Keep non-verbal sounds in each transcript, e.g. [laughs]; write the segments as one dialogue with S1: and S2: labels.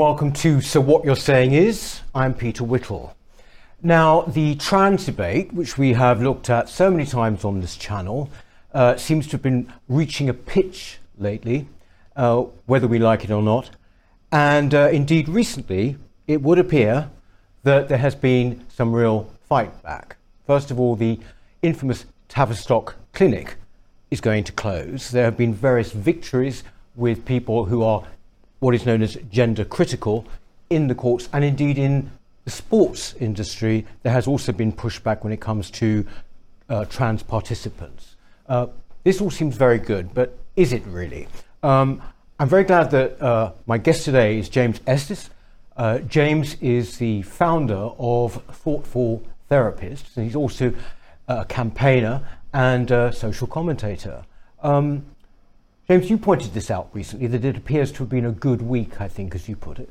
S1: Welcome to So What You're Saying Is. I'm Peter Whittle. Now, the trans debate, which we have looked at so many times on this channel, uh, seems to have been reaching a pitch lately, uh, whether we like it or not. And uh, indeed, recently, it would appear that there has been some real fight back. First of all, the infamous Tavistock Clinic is going to close. There have been various victories with people who are what is known as gender critical in the courts and indeed in the sports industry. There has also been pushback when it comes to uh, trans participants. Uh, this all seems very good, but is it really? Um, I'm very glad that uh, my guest today is James Esses. Uh, James is the founder of Thoughtful Therapists, and he's also a campaigner and a social commentator. Um, James, you pointed this out recently that it appears to have been a good week, I think, as you put it,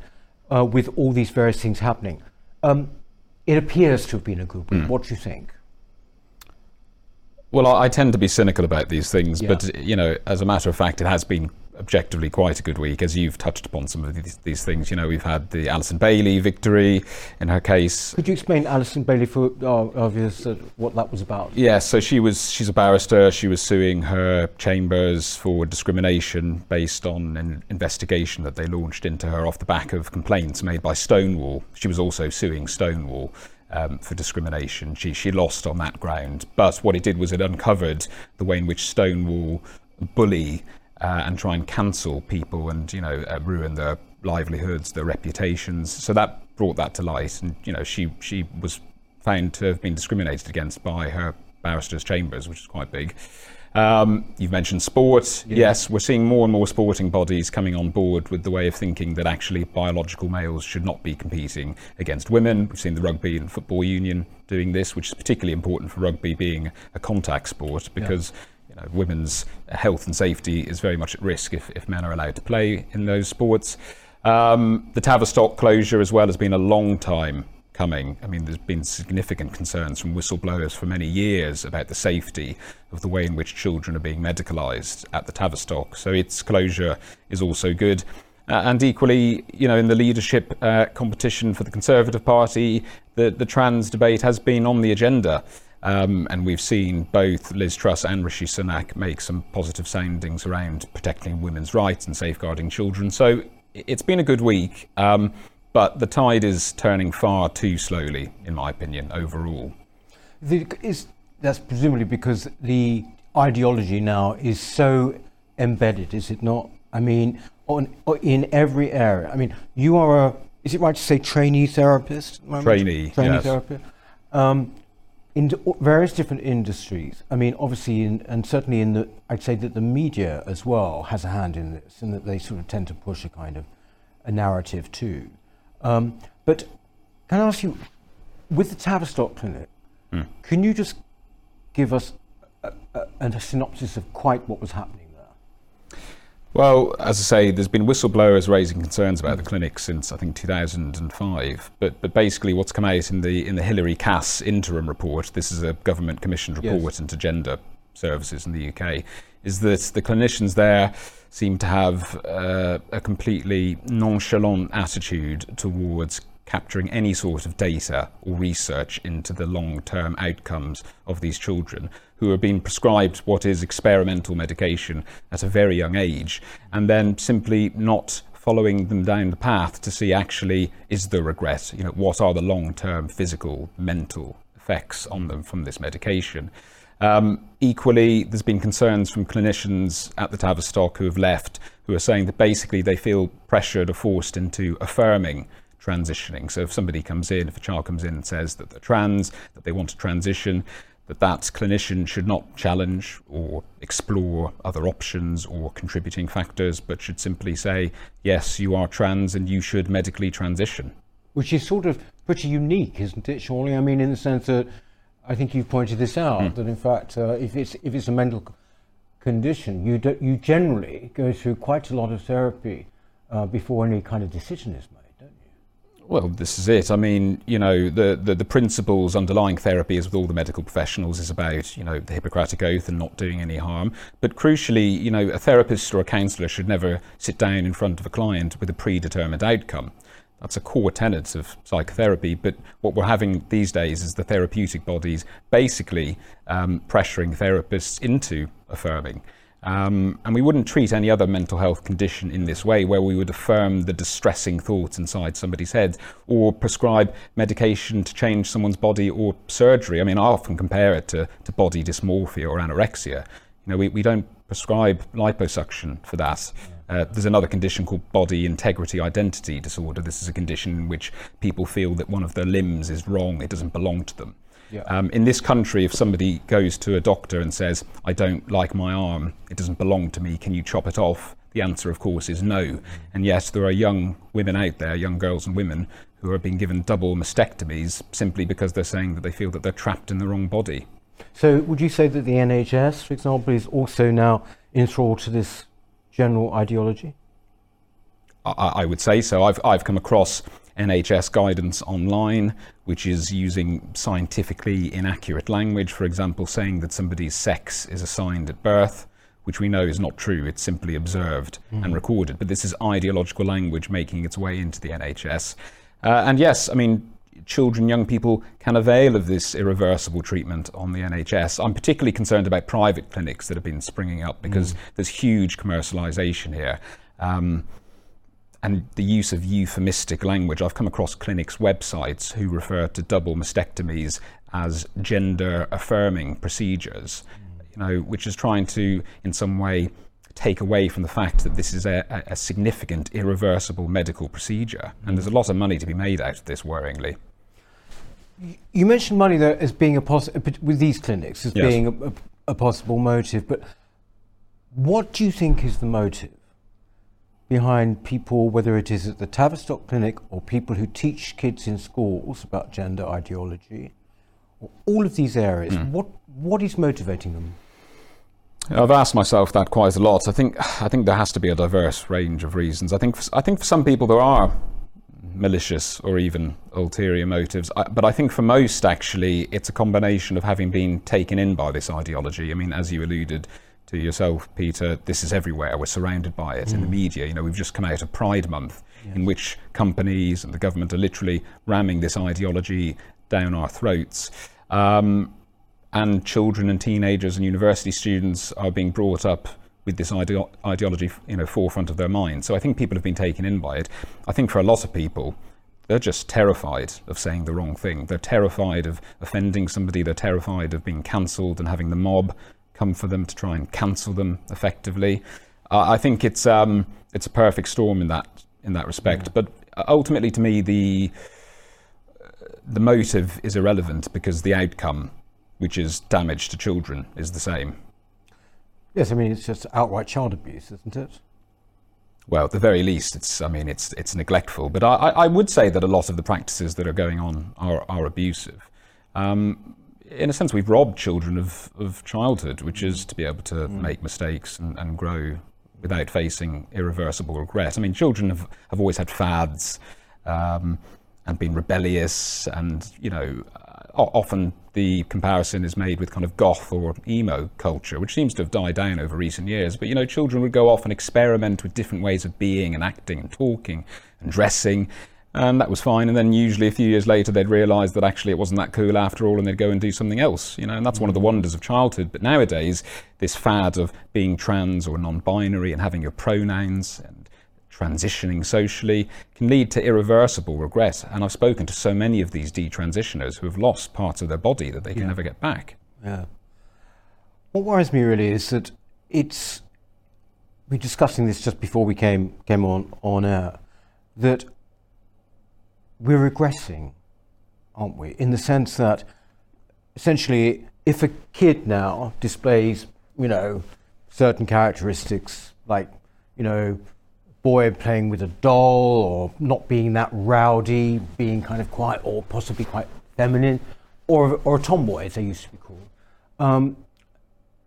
S1: uh, with all these various things happening. Um, it appears to have been a good week. Mm. What do you think?
S2: Well, I tend to be cynical about these things, yeah. but you know, as a matter of fact, it has been objectively quite a good week, as you've touched upon some of these, these, things. You know, we've had the Alison Bailey victory in her case.
S1: Could you explain Alison Bailey for our uh, viewers uh, what that was about?
S2: Yes, yeah, so she was she's a barrister. She was suing her chambers for discrimination based on an investigation that they launched into her off the back of complaints made by Stonewall. She was also suing Stonewall. Um, for discrimination. She, she lost on that ground. But what it did was it uncovered the way in which Stonewall bully uh, and try and cancel people and you know uh, ruin their livelihoods, their reputations. So that brought that to light, and you know she she was found to have been discriminated against by her barristers' chambers, which is quite big. Um, you've mentioned sport. Yeah. Yes, we're seeing more and more sporting bodies coming on board with the way of thinking that actually biological males should not be competing against women. We've seen the Rugby and Football Union doing this, which is particularly important for rugby being a contact sport because yeah women's health and safety is very much at risk if, if men are allowed to play in those sports. Um, the Tavistock closure as well has been a long time coming. I mean, there's been significant concerns from whistleblowers for many years about the safety of the way in which children are being medicalised at the Tavistock. So its closure is also good. Uh, and equally, you know, in the leadership uh, competition for the Conservative Party, the, the trans debate has been on the agenda. Um, and we've seen both Liz Truss and Rishi Sunak make some positive soundings around protecting women's rights and safeguarding children. So it's been a good week, um, but the tide is turning far too slowly, in my opinion, overall.
S1: The, is, that's presumably because the ideology now is so embedded, is it not? I mean, on, in every area. I mean, you are a, is it right to say trainee therapist?
S2: Trainee,
S1: trainee
S2: yes.
S1: therapist. Um, in various different industries. I mean, obviously, in, and certainly in the, I'd say that the media as well has a hand in this, and that they sort of tend to push a kind of a narrative too. Um, but can I ask you, with the Tavistock Clinic, mm. can you just give us a, a, a synopsis of quite what was happening?
S2: Well, as I say, there's been whistleblowers raising concerns about the clinic since I think 2005. But but basically, what's come out in the in the Hilary Cass interim report, this is a government commissioned report yes. into gender services in the UK, is that the clinicians there seem to have uh, a completely nonchalant attitude towards capturing any sort of data or research into the long term outcomes of these children who are being prescribed what is experimental medication at a very young age and then simply not following them down the path to see actually is there regret you know what are the long term physical mental effects on them from this medication. Um, equally, there's been concerns from clinicians at the Tavistock who have left, who are saying that basically they feel pressured or forced into affirming transitioning. So if somebody comes in, if a child comes in and says that they're trans, that they want to transition, that that clinician should not challenge or explore other options or contributing factors, but should simply say, yes, you are trans and you should medically transition.
S1: Which is sort of pretty unique, isn't it, surely? I mean, in the sense that I think you've pointed this out, mm. that in fact, uh, if, it's, if it's a mental condition, you, do, you generally go through quite a lot of therapy uh, before any kind of decision is made.
S2: Well, this is it. I mean, you know, the, the, the, principles underlying therapy, as with all the medical professionals, is about, you know, the Hippocratic Oath and not doing any harm. But crucially, you know, a therapist or a counsellor should never sit down in front of a client with a predetermined outcome. That's a core tenet of psychotherapy. But what we're having these days is the therapeutic bodies basically um, pressuring therapists into affirming. Um, and we wouldn't treat any other mental health condition in this way, where we would affirm the distressing thoughts inside somebody's head or prescribe medication to change someone's body or surgery. I mean, I often compare it to, to body dysmorphia or anorexia. You know, we, we don't prescribe liposuction for that. Uh, there's another condition called body integrity identity disorder. This is a condition in which people feel that one of their limbs is wrong, it doesn't belong to them. Yeah. Um, in this country, if somebody goes to a doctor and says, I don't like my arm, it doesn't belong to me, can you chop it off? The answer, of course, is no. And yes, there are young women out there, young girls and women, who are being given double mastectomies simply because they're saying that they feel that they're trapped in the wrong body.
S1: So, would you say that the NHS, for example, is also now enthralled to this general ideology?
S2: I, I would say so. I've, I've come across NHS guidance online, which is using scientifically inaccurate language, for example, saying that somebody's sex is assigned at birth, which we know is not true. It's simply observed mm-hmm. and recorded. But this is ideological language making its way into the NHS. Uh, and yes, I mean, children, young people can avail of this irreversible treatment on the NHS. I'm particularly concerned about private clinics that have been springing up because mm. there's huge commercialisation here. Um, and the use of euphemistic language. I've come across clinics' websites who refer to double mastectomies as gender affirming procedures, you know, which is trying to, in some way, take away from the fact that this is a, a significant, irreversible medical procedure. And there's a lot of money to be made out of this, worryingly.
S1: You mentioned money there as being a possible with these clinics as yes. being a, a, a possible motive, but what do you think is the motive? Behind people, whether it is at the Tavistock Clinic or people who teach kids in schools about gender ideology, all of these areas, mm. what, what is motivating them?
S2: I've asked myself that quite a lot. I think I think there has to be a diverse range of reasons. I think for, I think for some people there are malicious or even ulterior motives, I, but I think for most actually it's a combination of having been taken in by this ideology. I mean, as you alluded, to yourself, Peter, this is everywhere. We're surrounded by it mm. in the mm. media. You know, we've just come out of Pride Month, yes. in which companies and the government are literally ramming this ideology down our throats. Um, and children and teenagers and university students are being brought up with this ideo- ideology, you know, forefront of their mind. So I think people have been taken in by it. I think for a lot of people, they're just terrified of saying the wrong thing. They're terrified of offending somebody. They're terrified of being cancelled and having the mob come for them to try and cancel them effectively. Uh, I think it's um, it's a perfect storm in that in that respect. Yeah. But ultimately, to me, the the motive is irrelevant because the outcome, which is damage to children, is the same.
S1: Yes, I mean it's just outright child abuse, isn't it?
S2: Well, at the very least, it's I mean it's it's neglectful. But I, I would say that a lot of the practices that are going on are are abusive. Um, in a sense, we've robbed children of, of childhood, which is to be able to mm. make mistakes and, and grow without facing irreversible regret. I mean, children have, have always had fads um, and been rebellious, and, you know, often the comparison is made with kind of goth or emo culture, which seems to have died down over recent years. But, you know, children would go off and experiment with different ways of being and acting and talking and dressing and that was fine. And then usually a few years later, they'd realise that actually it wasn't that cool after all, and they'd go and do something else. You know, and that's one of the wonders of childhood. But nowadays, this fad of being trans or non-binary and having your pronouns and transitioning socially can lead to irreversible regret. And I've spoken to so many of these detransitioners who have lost parts of their body that they can yeah. never get back.
S1: Yeah. What worries me really is that it's. We are discussing this just before we came came on on air. That we're regressing, aren't we? In the sense that essentially, if a kid now displays, you know, certain characteristics like, you know, boy playing with a doll or not being that rowdy, being kind of quiet or possibly quite feminine, or, or a tomboy, as they used to be called. Um,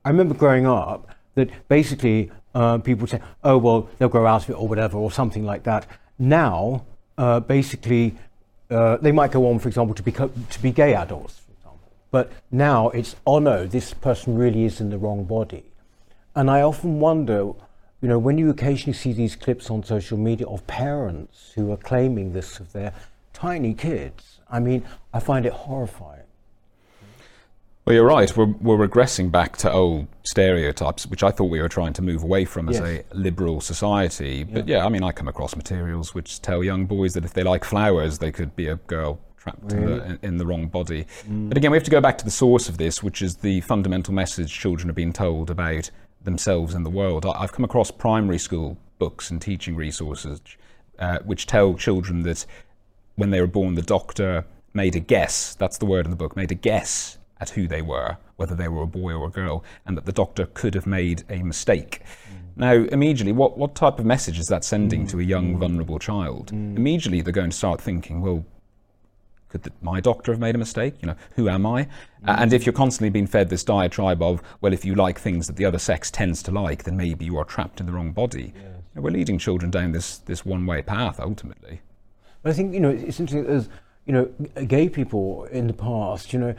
S1: I remember growing up that basically uh, people say, oh, well, they'll grow out of it or whatever, or something like that. Now, uh, basically uh, they might go on, for example, to, become, to be gay adults, for example. But now it's, oh no, this person really is in the wrong body. And I often wonder, you know, when you occasionally see these clips on social media of parents who are claiming this of their tiny kids, I mean, I find it horrifying.
S2: Well, you're right. We're, we're regressing back to old stereotypes, which I thought we were trying to move away from as
S1: Yes.
S2: a liberal society. But yeah, I mean, I come across materials which tell young boys that if they like flowers, they could be a girl trapped in, the, in, the wrong body. But again, we have to go back to the source of this, which is the fundamental message children are being told about themselves and the world. I, I've come across primary school books and teaching resources uh, which tell children that when they were born, the doctor made a guess. That's the word in the book. Made a guess at who they were, whether they were a boy or a girl, and that the doctor could have made a mistake. Now, immediately, what, what type of message is that sending to a young, vulnerable child? Immediately, they're going to start thinking, well, could the, my doctor have made a mistake? You know, who am I? Uh, and if you're constantly being fed this diatribe of, well, if you like things that the other sex tends to like, then maybe you are trapped in the wrong body. You know, we're leading children down this, this one-way path, ultimately.
S1: But I think you know it's interesting as you know gay people in the past, you know,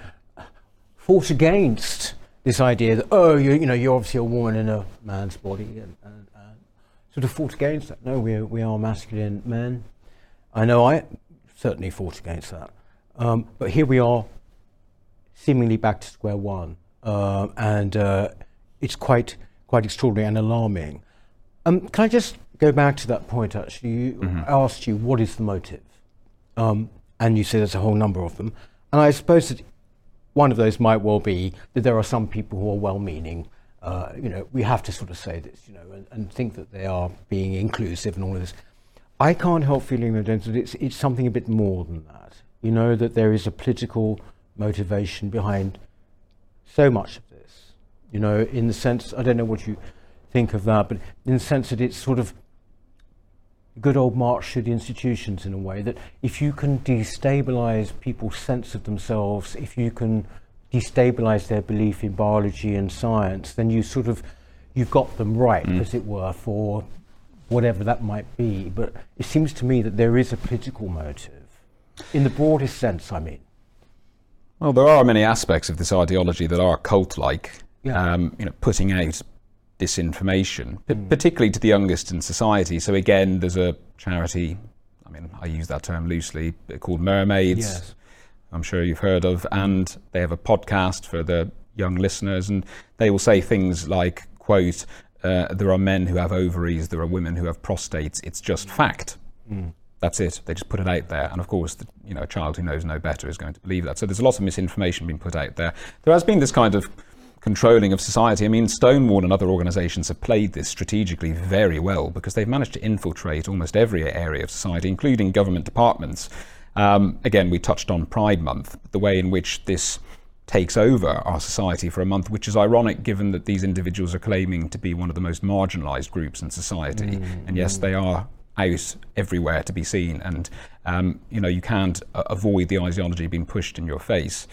S1: fought against this idea that oh you you know you're obviously a woman in a man's body and, and, and sort of fought against that. No, we are, we are masculine men. I know I certainly fought against that, um, but here we are, seemingly back to square one, um, and uh, it's quite quite extraordinary and alarming. Um, can I just go back to that point? Actually, you, I asked you what is the motive, um, and you said there's a whole number of them, and I suppose that one of those might well be that there are some people who are well-meaning. Uh, you know, we have to sort of say this, you know, and, and think that they are being inclusive and all this. I can't help feeling that it's, it's something a bit more than that. You know, that there is a political motivation behind so much of this. You know, in the sense, I don't know what you think of that, but in the sense that it's sort of good old march to the institutions in a way that if you can destabilize people's sense of themselves, if you can destabilize their belief in biology and science, then you sort of you've got them right, as it were, for whatever that might be. But it seems to me that there is a political motive, in the broadest sense. I mean,
S2: Well, there are many aspects of this ideology that are cult-like.
S1: Yeah.
S2: Um, you know, putting out disinformation, p- hmm. particularly to the youngest in society. So again, there's a charity. I mean, I use that term loosely, called Mermaids.
S1: Yes.
S2: I'm sure you've heard of, and they have a podcast for the young listeners, and they will say things like, "quote uh, There are men who have ovaries, there are women who have prostates. It's just hmm. fact." Hmm. That's it. They just put it out there, and of course, the, you know, a child who knows no better is going to believe that. So there's a lot of misinformation being put out there. There has been this kind of controlling of society. I mean, Stonewall and other organisations have played this strategically very well because they've managed to infiltrate almost every area of society, including government departments. Um, again, we touched on Pride Month, the way in which this takes over our society for a month, which is ironic given that these individuals are claiming to be one of the most marginalised groups in society. And yes, they are out everywhere to be seen, and um, you know you can't uh, avoid the ideology being pushed in your face.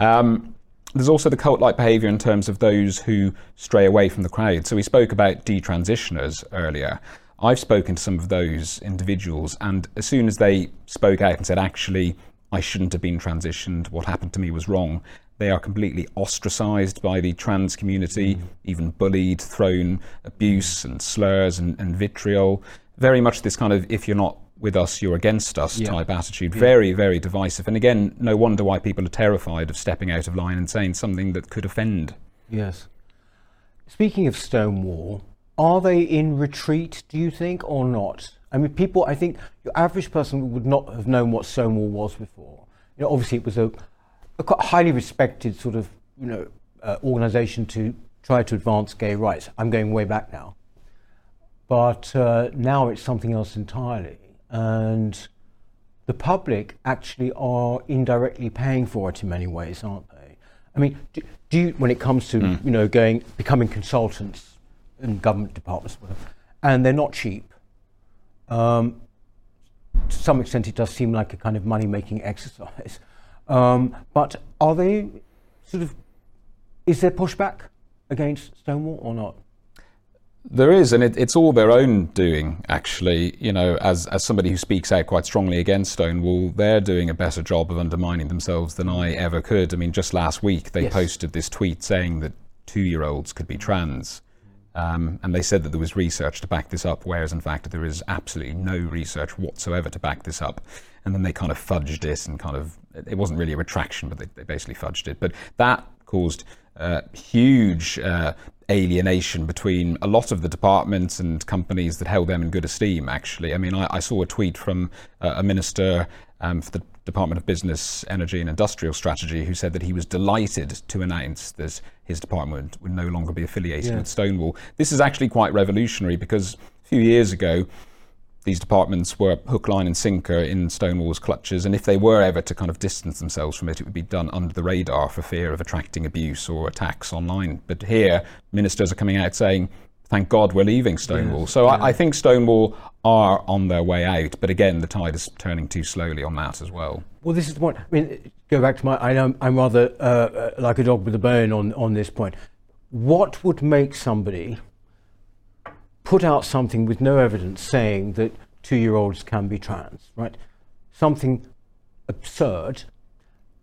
S2: Um, there's also the cult-like behaviour in terms of those who stray away from the crowd. So we spoke about detransitioners earlier. I've spoken to some of those individuals, and as soon as they spoke out and said, "Actually, I shouldn't have been transitioned. What happened to me was wrong," they are completely ostracised by the trans community, mm. even bullied, thrown abuse and slurs and, and vitriol. Very much this kind of "if you're not with us, you're against us"
S1: Yeah.
S2: type attitude. Very, very divisive. And again, no wonder why people are terrified of stepping out of line and saying something that could offend.
S1: Yes. Speaking of Stonewall, are they in retreat, do you think, or not? I mean, people, I think your average person would not have known what Stonewall was before. You know, obviously, it was a, a quite highly respected sort of, you know, uh, organization to try to advance gay rights. I'm going way back now. But uh, now it's something else entirely. And the public actually are indirectly paying for it in many ways, aren't they? I mean, do, do you, when it comes to you know going becoming consultants in government departments, whatever, and they're not cheap. Um, to some extent, it does seem like a kind of money-making [laughs] exercise. Um, but are they sort of? Is there pushback against Stonewall or not?
S2: There is, and it, it's all their own doing, actually. You know, as, as somebody who speaks out quite strongly against Stonewall, they're doing a better job of undermining themselves than I ever could. I mean, just last week they
S1: Yes.
S2: posted this tweet saying that two year olds could be trans. Um, and they said that there was research to back this up, whereas in fact there is absolutely no research whatsoever to back this up. And then they kind of fudged it and kind of, it wasn't really a retraction, but they, they basically fudged it. But that caused uh, huge uh, alienation between a lot of the departments and companies that held them in good esteem, actually. I mean, I, I saw a tweet from uh, a minister um, for the Department of Business, Energy and Industrial Strategy who said that he was delighted to announce that his department would no longer be affiliated
S1: Yeah.
S2: with Stonewall. This is actually quite revolutionary because a few years ago, these departments were hook, line, and sinker in Stonewall's clutches, and if they were ever to kind of distance themselves from it, it would be done under the radar for fear of attracting abuse or attacks online. But here, ministers are coming out saying, "Thank God we're leaving Stonewall." so I, I think Stonewall are on their way out, but again, the tide is turning too slowly on that as well.
S1: Well, this is the point. I mean, go back to my. I know I'm rather uh, uh, like a dog with a bone on on this point. What would make somebody put out something with no evidence saying that two-year-olds can be trans? Right, something absurd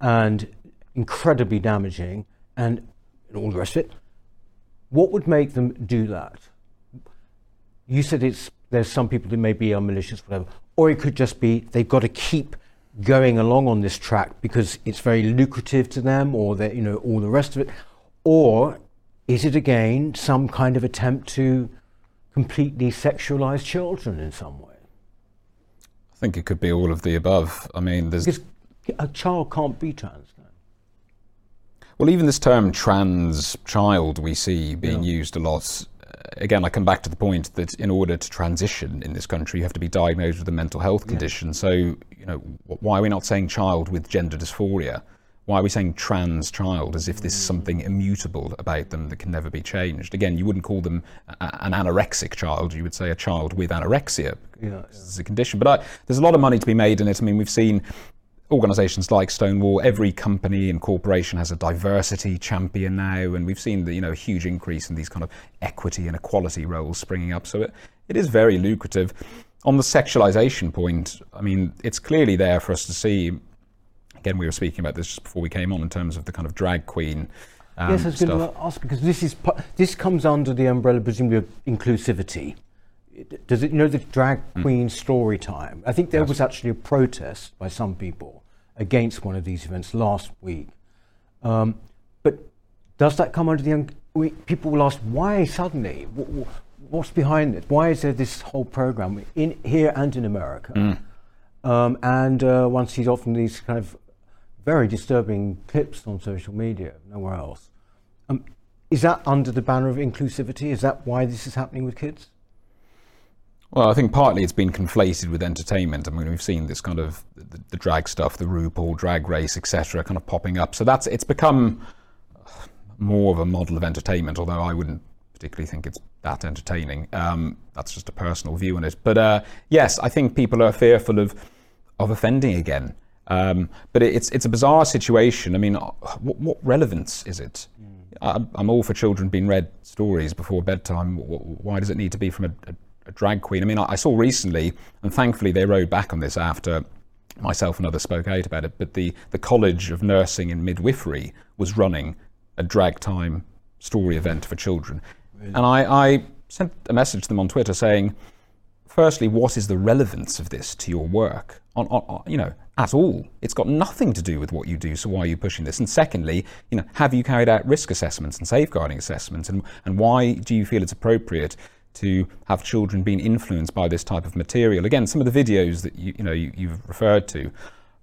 S1: and incredibly damaging, and all the rest of it. What would make them do that? you said it's there's some people who maybe are malicious, whatever, or it could just be they've got to keep going along on this track because it's very lucrative to them, or they you know all the rest of it, or is it again some kind of attempt to completely sexualize children in some way?
S2: I think it could be all of the above. I mean, there's
S1: Because a child can't be trans.
S2: Well, even this term trans child we see being used a lot. Uh, Again, I come back to the point that in order to transition in this country, you have to be diagnosed with a mental health condition. So, you know, why are we not saying child with gender dysphoria? Why are we saying trans child as if this is something immutable about them that can never be changed? Again, you wouldn't call them a- an anorexic child, you would say a child with anorexia.
S1: Yeah,
S2: This is a condition. But I, there's a lot of money to be made in it. I mean, we've seen organisations like Stonewall. Every company and corporation has a diversity champion now, and we've seen the you know huge increase in these kind of equity and equality roles springing up. So it, it is very lucrative. On the sexualization point, I mean, it's clearly there for us to see. Again, we were speaking about this just before we came on in terms of the kind of drag queen. Um,
S1: yes, I was going to ask because this is this comes under the umbrella presumably of inclusivity. Does it? You know the drag queen story time. I think there was actually a protest by some people against one of these events last week. Um, but does that come under the? Un- we, people will ask why suddenly. Wh- wh- What's behind it? Why is there this whole program in here and in America? Um, and uh, one sees often these kind of very disturbing clips on social media, nowhere else. Um, is that under the banner of inclusivity? Is that why this is happening with kids?
S2: Well, I think partly it's been conflated with entertainment. I mean, we've seen this kind of the, the drag stuff, the RuPaul drag race, etc., kind of popping up. So that's it's become more of a model of entertainment. Although I wouldn't particularly think it's that entertaining. Um, that's just a personal view on it. But uh, yes, I think people are fearful of of offending again. Um, but it, it's it's a bizarre situation. I mean, uh, what, what relevance is it? I, I'm all for children being read stories before bedtime. Why does it need to be from a, a, a drag queen? I mean, I, I saw recently, and thankfully they rode back on this after myself and others spoke out about it. But the the College of Nursing and Midwifery was running a drag time story event for children, and I, I sent a message to them on Twitter saying firstly, what is the relevance of this to your work? On, on, you know, at all. It's got nothing to do with what you do, so why are you pushing this? And secondly, you know, have you carried out risk assessments and safeguarding assessments? And, and why do you feel it's appropriate to have children being influenced by this type of material? Again, some of the videos that you, you know, you, you've referred to.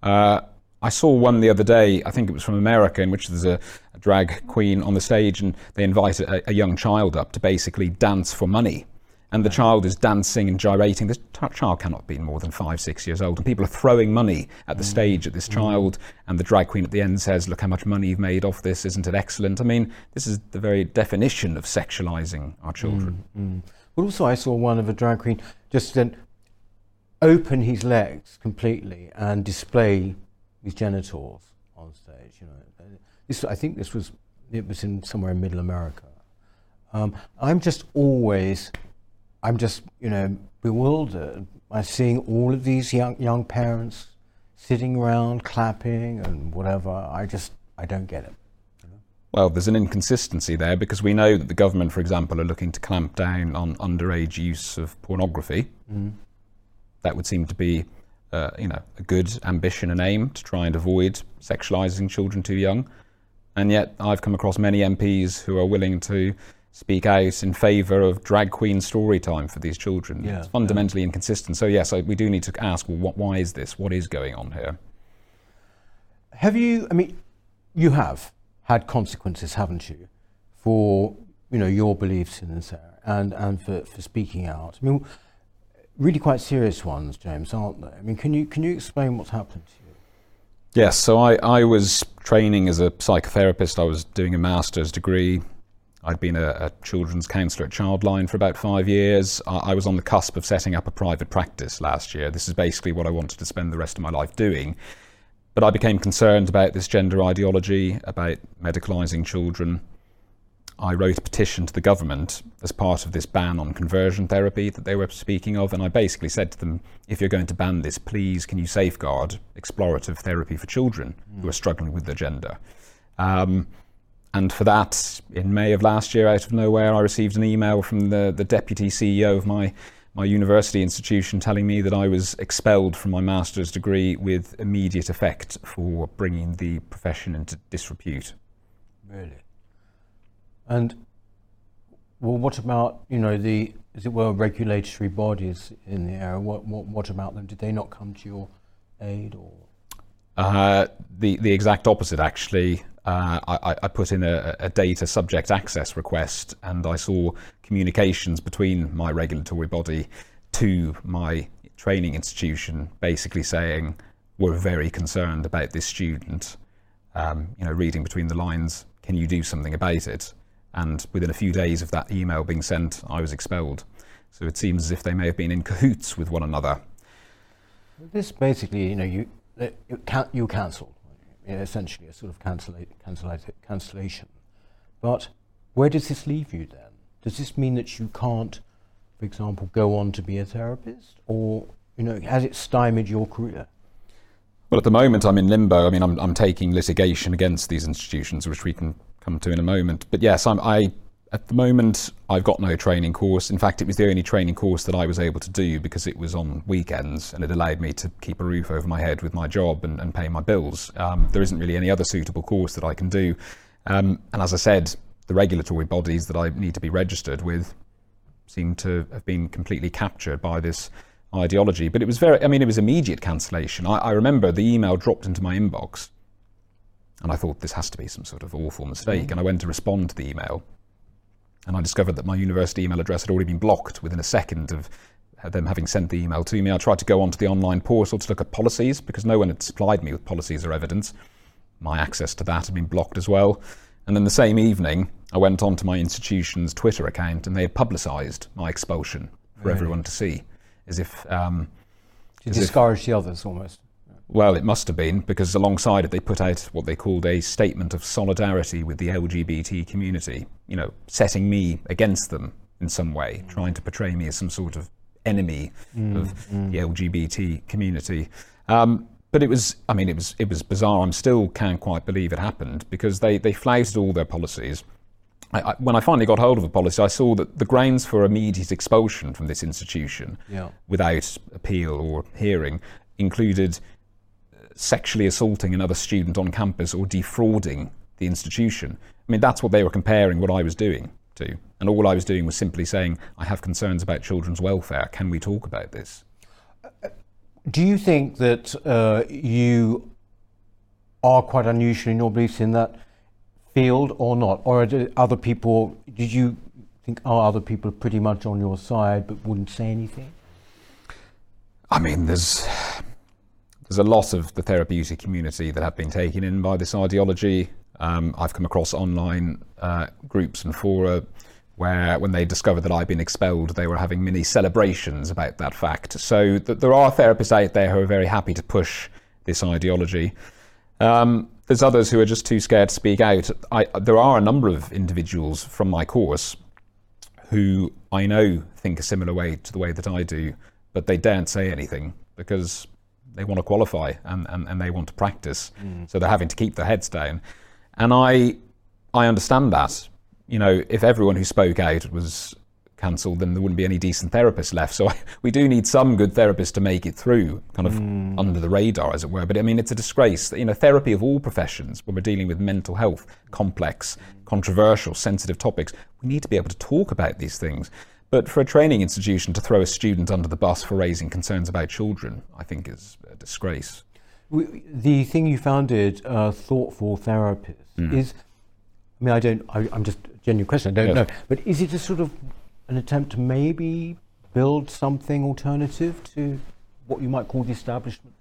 S2: Uh, I saw one the other day, I think it was from America, in which there's a, a drag queen on the stage and they invite a, a young child up to basically dance for money and the child is dancing and gyrating. This t- child cannot be more than five, six years old, and people are throwing money at the mm. stage at this mm. child. And the drag queen at the end says, "Look how much money you've made off this! Isn't it excellent?" I mean, this is the very definition of sexualizing our mm, children.
S1: But also, I saw one of a drag queen just then open his legs completely and display his genitals on stage. You know, this I think this was it was in somewhere in Middle America, Um, I'm just always, I'm just, you know, bewildered by seeing all of these young, young parents sitting around clapping and whatever. I just, I don't get it.
S2: Well, there's an inconsistency there because we know that the government, for example, are looking to clamp down on underage use of pornography. Mm. That would seem to be, uh, you know, a good ambition and aim to try and avoid sexualising children too young. And yet, I've come across many MPs who are willing to speak out in favour of drag queen story time for these children. Yeah, it's fundamentally yeah. inconsistent. So yes, we do need to ask, well, what, why is this? What is going on here?
S1: Have you? I mean, you have had consequences, haven't you, for you know your beliefs in this area and and for, for speaking out. I mean, really quite serious ones, James, aren't they? I mean, can you can you explain what's happened to you?
S2: Yes, so I, I was training as a psychotherapist. I was doing a master's degree. I'd been a, a children's counsellor at Childline for about five years. I, I was on the cusp of setting up a private practice last year. This is basically what I wanted to spend the rest of my life doing. But I became concerned about this gender ideology, about medicalising children. I wrote a petition to the government as part of this ban on conversion therapy that they were speaking of, and I basically said to them, if you're going to ban this, please can you safeguard explorative therapy for children mm. who are struggling with their gender? Um, and for that, in May of last year, out of nowhere, I received an email from the, the deputy CEO of my my university institution telling me that I was expelled from my master's degree with immediate effect for bringing the profession into disrepute.
S1: Really? And well, what about you know the as it were regulatory bodies in the area? What what what about them? Did they not come to your aid or?
S2: Uh, the the exact opposite actually. Uh, I, I, put in a, a, data subject access request and I saw communications between my regulatory body to my training institution basically saying we're very concerned about this student um, you know reading between the lines. Can you do something about it? And within a few days of that email being sent I was expelled. So it seems as if they may have been in cahoots with one another.
S1: This basically you know you you, can, you cancelled essentially a sort of cancella- cancella- cancellation. But where does this leave you then? Does this mean that you can't, for example, go on to be a therapist, or you know, has it stymied your career?
S2: Well, at the moment, I'm in limbo. I mean, I'm, I'm taking litigation against these institutions, which we can come to in a moment. But yes, I'm, I at the moment, I've got no training course. In fact, it was the only training course that I was able to do because it was on weekends and it allowed me to keep a roof over my head with my job and, and pay my bills. Um, there isn't really any other suitable course that I can do. Um, and as I said, the regulatory bodies that I need to be registered with seem to have been completely captured by this ideology. But it was very, I mean, it was immediate cancellation. I, I remember the email dropped into my inbox and I thought this has to be some sort of awful mistake. Mm. And I went to respond to the email and I discovered that my university email address had already been blocked within a second of them having sent the email to me. I tried to go onto the online portal to look at policies because no one had supplied me with policies or evidence. My access to that had been blocked as well. And then the same evening, I went onto my institution's Twitter account and they had publicised my expulsion for really? everyone to see, as if. Um,
S1: to discourage if, the others almost.
S2: Well, it must have been, because alongside it, they put out what they called a statement of solidarity with the LGBT community, you know, setting me against them in some way, trying to portray me as some sort of enemy mm, of mm. the LGBT community. Um, but it was, I mean, it was, it was bizarre. I still can't quite believe it happened because they, they flouted all their policies. I, I, when I finally got hold of a policy, I saw that the grounds for immediate expulsion from this institution yeah. without appeal or hearing included sexually assaulting another student on campus or defrauding the institution. I mean, that's what they were comparing what I was doing to. And all I was doing was simply saying, I have concerns about children's welfare. Can we talk about this?
S1: Do you think that uh, you are quite unusual in your beliefs in that field or not? Or are other people, did you think, are other people are pretty much on your side but wouldn't say anything?
S2: I mean, there's there's a lot of the therapeutic community that have been taken in by this ideology. Um, I've come across online uh, groups and fora where, when they discovered that I'd been expelled, they were having mini celebrations about that fact. So th- there are therapists out there who are very happy to push this ideology. Um, there's others who are just too scared to speak out. I, there are a number of individuals from my course who I know think a similar way to the way that I do, but they daren't say anything because they want to qualify and, and, and they want to practice. Mm. So they're having to keep their heads down. And I, I understand that. You know, if everyone who spoke out was cancelled, then there wouldn't be any decent therapists left. So [laughs] I, we do need some good therapists to make it through, kind of mm. under the radar, as it were. But I mean, it's a disgrace. You know, therapy of all professions, when we're dealing with mental health, complex, controversial, sensitive topics, we need to be able to talk about these things. But for a training institution to throw a student under the bus for raising concerns about children, I think is a disgrace.
S1: The thing you founded, uh, Thoughtful Therapists, mm. is, I mean, I don't, I, am just, genuine question, I don't yes. know, but is it a sort of an attempt to maybe build something alternative to what you might call the establishment?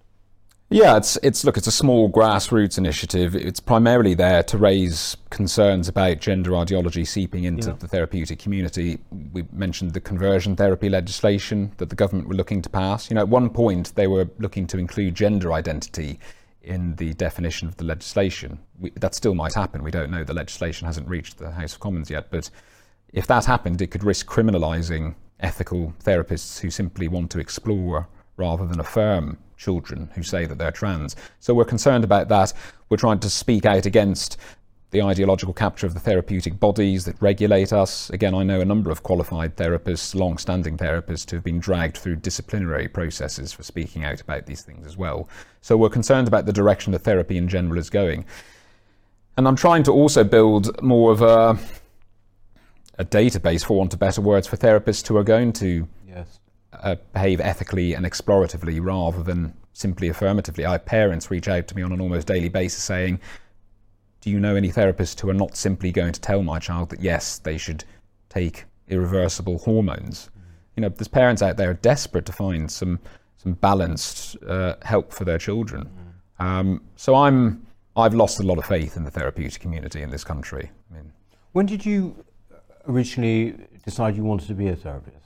S2: Yeah, it's it's look, it's a small grassroots initiative. It's primarily there to raise concerns about gender ideology seeping into yeah. the therapeutic community. We mentioned the conversion therapy legislation that the government were looking to pass. You know, at one point they were looking to include gender identity in the definition of the legislation. We, that still might happen. We don't know. The legislation hasn't reached the House of Commons yet, but if that happened, it could risk criminalising ethical therapists who simply want to explore rather than affirm children who say that they're trans. So we're concerned about that. We're trying to speak out against the ideological capture of the therapeutic bodies that regulate us. Again, I know a number of qualified therapists, long standing therapists, who have been dragged through disciplinary processes for speaking out about these things as well. So we're concerned about the direction that therapy in general is going. And I'm trying to also build more of a, a database, for want of better words, for therapists who are going to yes uh, behave ethically and exploratively rather than simply affirmatively. I have parents reach out to me on an almost daily basis saying, Do you know any therapists who are not simply going to tell my child that yes, they should take irreversible hormones? You know, there's parents out there desperate to find some some balanced uh, help for their children. Um, so I'm I've lost a lot of faith in the therapeutic community in this country. I mean,
S1: when did you originally decide you wanted to be a therapist?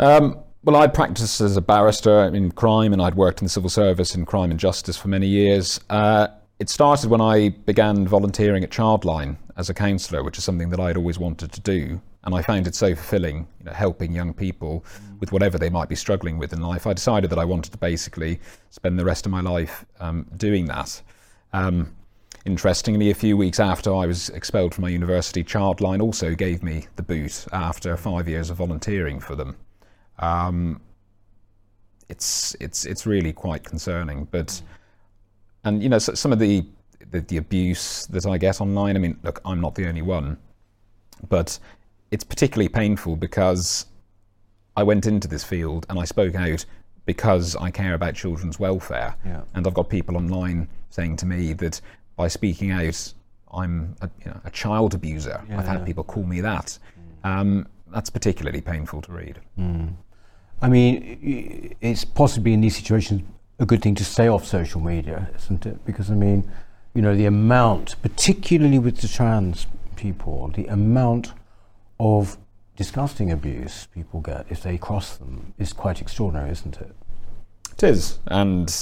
S2: Um, well, I practiced as a barrister in crime, and I'd worked in the civil service in crime and justice for many years. Uh, it started when I began volunteering at Childline as a counsellor, which is something that I'd always wanted to do, and I found it so fulfilling, you know, helping young people with whatever they might be struggling with in life. I decided that I wanted to basically spend the rest of my life um, doing that. Um, interestingly, a few weeks after I was expelled from my university, Childline also gave me the boot after five years of volunteering for them. Um, it's it's it's really quite concerning. But and you know so, some of the, the, the abuse that I get online. I mean, look, I'm not the only one, but it's particularly painful because I went into this field and I spoke out because I care about children's welfare. Yeah. And I've got people online saying to me that by speaking out, I'm a, you know, a child abuser. Yeah, I've had yeah. people call me that. Mm. Um, that's particularly painful to read. Mm.
S1: I mean, it's possibly in these situations a good thing to stay off social media, isn't it? Because I mean, you know, the amount, particularly with the trans people, the amount of disgusting abuse people get if they cross them is quite extraordinary, isn't it?
S2: It is, and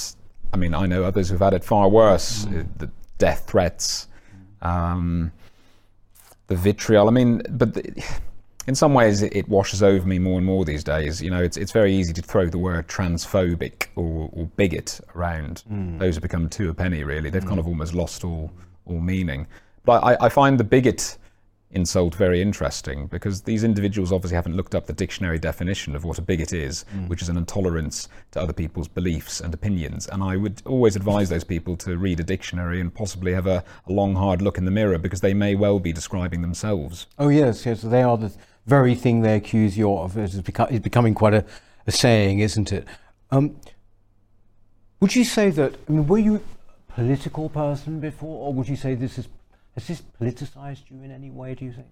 S2: I mean, I know others who've had it far worse. Mm. The death threats, um, the vitriol. I mean, but. The, in some ways it, washes over me more and more these days. You know, it's it's very easy to throw the word transphobic or, or bigot around. Mm. Those have become two a penny, really. They've mm. kind of almost lost all all meaning. But I, I find the bigot insult very interesting because these individuals obviously haven't looked up the dictionary definition of what a bigot is, mm. which is an intolerance to other people's beliefs and opinions. And I would always advise those people to read a dictionary and possibly have a, a long, hard look in the mirror because they may well be describing themselves.
S1: Oh, yes, yes. They are the very thing they accuse you of is, beco- is becoming quite a, a saying, isn't it? Um, would you say that? I mean, were you a political person before, or would you say this is has this politicized you in any way? Do you think?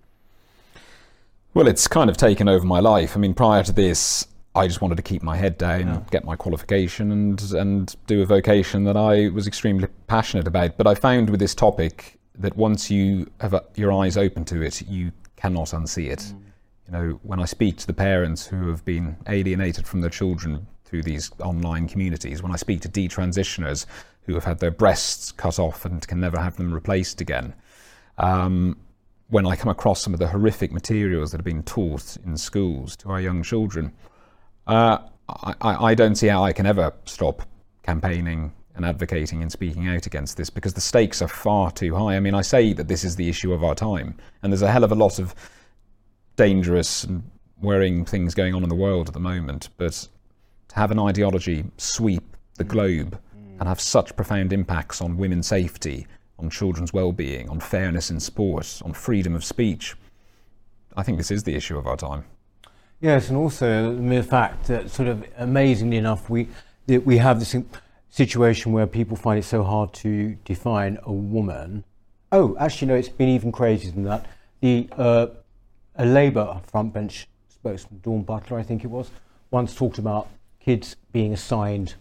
S2: Well, it's kind of taken over my life. I mean, prior to this, I just wanted to keep my head down, yeah. get my qualification, and and do a vocation that I was extremely passionate about. But I found with this topic that once you have a, your eyes open to it, you cannot unsee it. Mm you know, when I speak to the parents who have been alienated from their children through these online communities, when I speak to detransitioners who have had their breasts cut off and can never have them replaced again, um, when I come across some of the horrific materials that are being taught in schools to our young children, uh, I, I don't see how I can ever stop campaigning and advocating and speaking out against this because the stakes are far too high. I mean, I say that this is the issue of our time, and there's a hell of a lot of dangerous and worrying things going on in the world at the moment, but to have an ideology sweep the globe and have such profound impacts on women's safety, on children's well-being, on fairness in sport, on freedom of speech, I think this is the issue of our time.
S1: Yes, and also the mere fact that, sort of amazingly enough, we that we have this situation where people find it so hard to define a woman. Oh, actually, no, it's been even crazier than that. The uh, a Labour frontbench spokesman, Dawn Butler, I think it was, once talked about kids being assigned,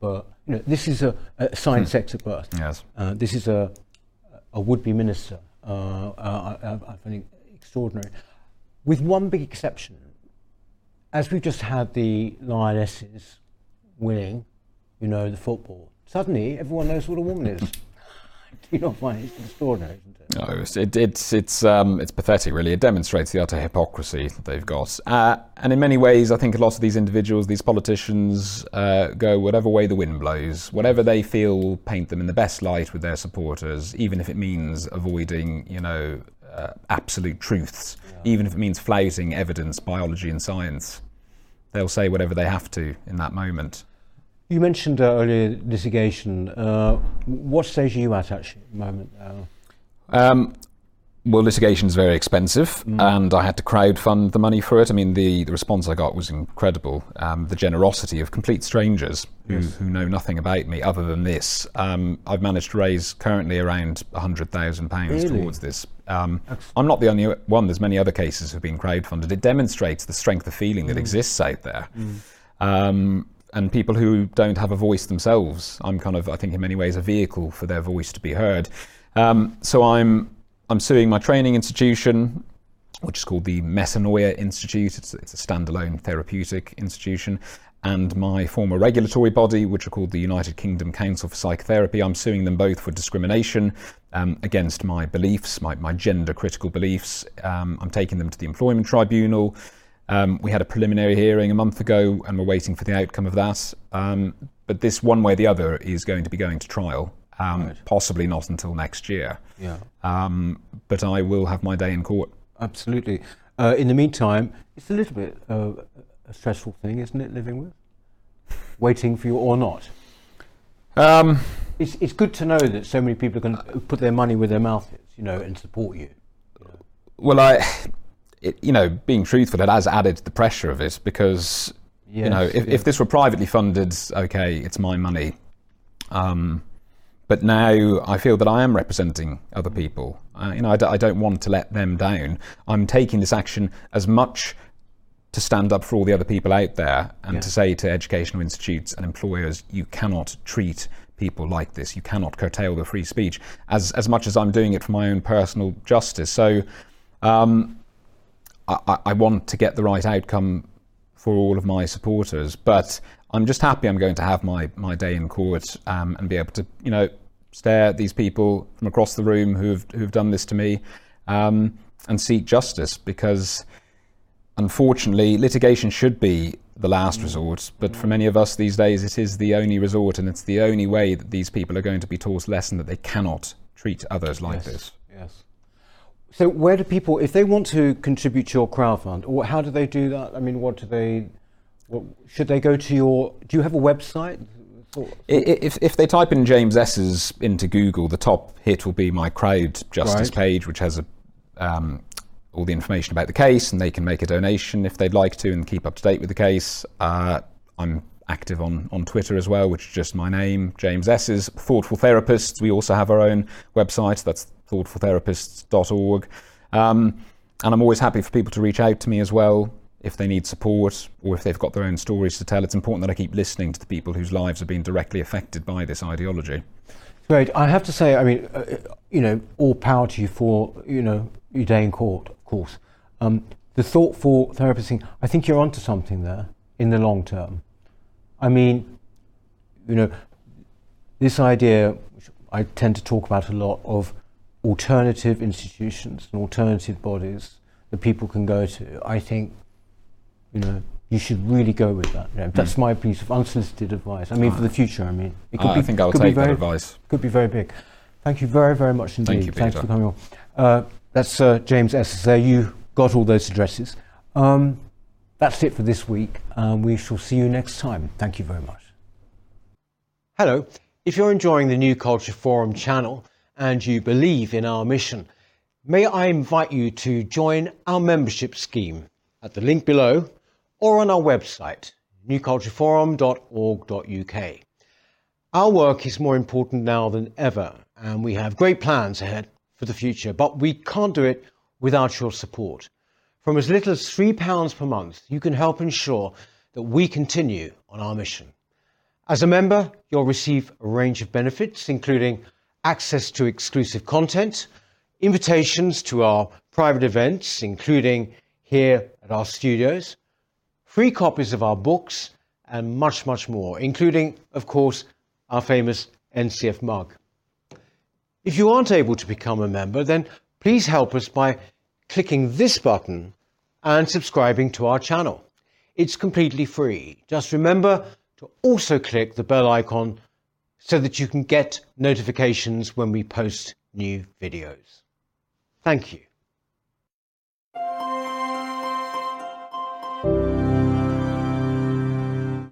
S1: but you know, this is a, a assigned hmm. sex at birth.
S2: Yes.
S1: Uh, this is a a would-be minister. Uh, uh I, I find it extraordinary, with one big exception. As we've just had the Lionesses winning you know, the football. Suddenly, everyone knows what a woman is. [laughs] you not find it extraordinary, isn't it?
S2: No, it's it, it's it's um, it's pathetic. Really, it demonstrates the utter hypocrisy that they've got. Uh, and in many ways, I think a lot of these individuals, these politicians, uh, go whatever way the wind blows, whatever they feel paint them in the best light with their supporters, even if it means avoiding, you know, uh, absolute truths, yeah. even if it means flouting evidence, biology, and science. They'll say whatever they have to in that moment.
S1: You mentioned uh, earlier litigation. Uh, what stage are you at actually at the moment?
S2: Um, well, litigation is very expensive, mm. and I had to crowdfund the money for it. I mean, the, the response I got was incredible. Um, the generosity of complete strangers who, yes. who know nothing about me other than this. Um, I've managed to raise currently around £100,000 really? towards this. Um, I'm not the only one, there's many other cases who've been crowdfunded. It demonstrates the strength of feeling that mm. exists out there. Mm. And people who don't have a voice themselves. I'm kind of, I think, in many ways, a vehicle for their voice to be heard. Um, so I'm I'm suing my training institution, which is called the Metanoia Institute. It's, it's, a standalone therapeutic institution. And my former regulatory body, which are called the United Kingdom Council for Psychotherapy, I'm suing them both for discrimination um, against my beliefs, my, my gender critical beliefs. Um, I'm taking them to the Employment Tribunal. Um, we had a preliminary hearing a month ago, and we're waiting for the outcome of that. Um, but this, one way or the other, is going to be going to trial. Um, right. Possibly not until next year.
S1: Yeah.
S2: Um, but I will have my day in court.
S1: Absolutely. Uh, in the meantime, it's a little bit uh, a stressful thing, isn't it? Living with, waiting for you or not.
S2: Um,
S1: it's it's good to know that so many people are going to put their money where their mouth is, you know, and support you. you know.
S2: Well, I it, you know, being truthful, it has added the pressure of it because, yes, you know, if, yes. if this were privately funded, okay, it's my money. Um, but now I feel that I am representing other people. Uh, you know, I d- I don't want to let them down. I'm taking this action as much to stand up for all the other people out there and yeah. to say to educational institutes and employers, you cannot treat people like this. You cannot curtail the free speech as, as much as I'm doing it for my own personal justice. So, um, I, I want to get the right outcome for all of my supporters. But I'm just happy I'm going to have my, my day in court um, and be able to, you know, stare at these people from across the room who've who've done this to me um, and seek justice because unfortunately litigation should be the last resort but for many of us these days it is the only resort and it's the only way that these people are going to be taught a lesson that they cannot treat others like
S1: yes,
S2: this
S1: yes so where do people, if they want to contribute to your crowdfund, or how do they do that? I mean, what do they? What, should they go to your? Do you have a website?
S2: If, if they type in James Esses into Google, the top hit will be my crowd justice right. page, which has a, um, all the information about the case, and they can make a donation if they'd like to and keep up to date with the case. Uh, I'm active on, on Twitter as well, which is just my name, James Esses. Thoughtful Therapists, we also have our own website. That's thoughtfultherapists.org. Um, and I'm always happy for people to reach out to me as well if they need support or if they've got their own stories to tell. It's important that I keep listening to the people whose lives have been directly affected by this ideology.
S1: Great. I have to say, I mean, uh, you know, all power to you for, you know, your day in court, of course. Um, the thoughtful therapist thing, I think you're onto something there in the long term. I mean, you know, this idea, which I tend to talk about a lot, of alternative institutions and alternative bodies that people can go to, I think, you know, you should really go with that. You know, that's
S2: Hmm.
S1: my piece of unsolicited advice. I mean, for the future, I mean, it
S2: I think I'll
S1: could
S2: take
S1: be very,
S2: that advice.
S1: Could be very big. Thank you very, very much indeed.
S2: Thank you,
S1: Thanks for coming on. Uh, that's uh, James Esses there. You got all those addresses. Um, that's it for this week. Um, we shall see you next time. Thank you very much. Hello. If you're enjoying the New Culture Forum channel and you believe in our mission, may I invite you to join our membership scheme at the link below or on our website, newcultureforum.org.uk. Our work is more important now than ever, and we have great plans ahead for the future, but we can't do it without your support. From as little as £3 per month, you can help ensure that we continue on our mission. As a member, you'll receive a range of benefits, including access to exclusive content, invitations to our private events, including here at our studios, free copies of our books, and much, much more, including, of course, our famous NCF mug. If you aren't able to become a member, then please help us by clicking this button and subscribing to our channel. It's completely free. Just remember to also click the bell icon so that you can get notifications when we post new videos. Thank you.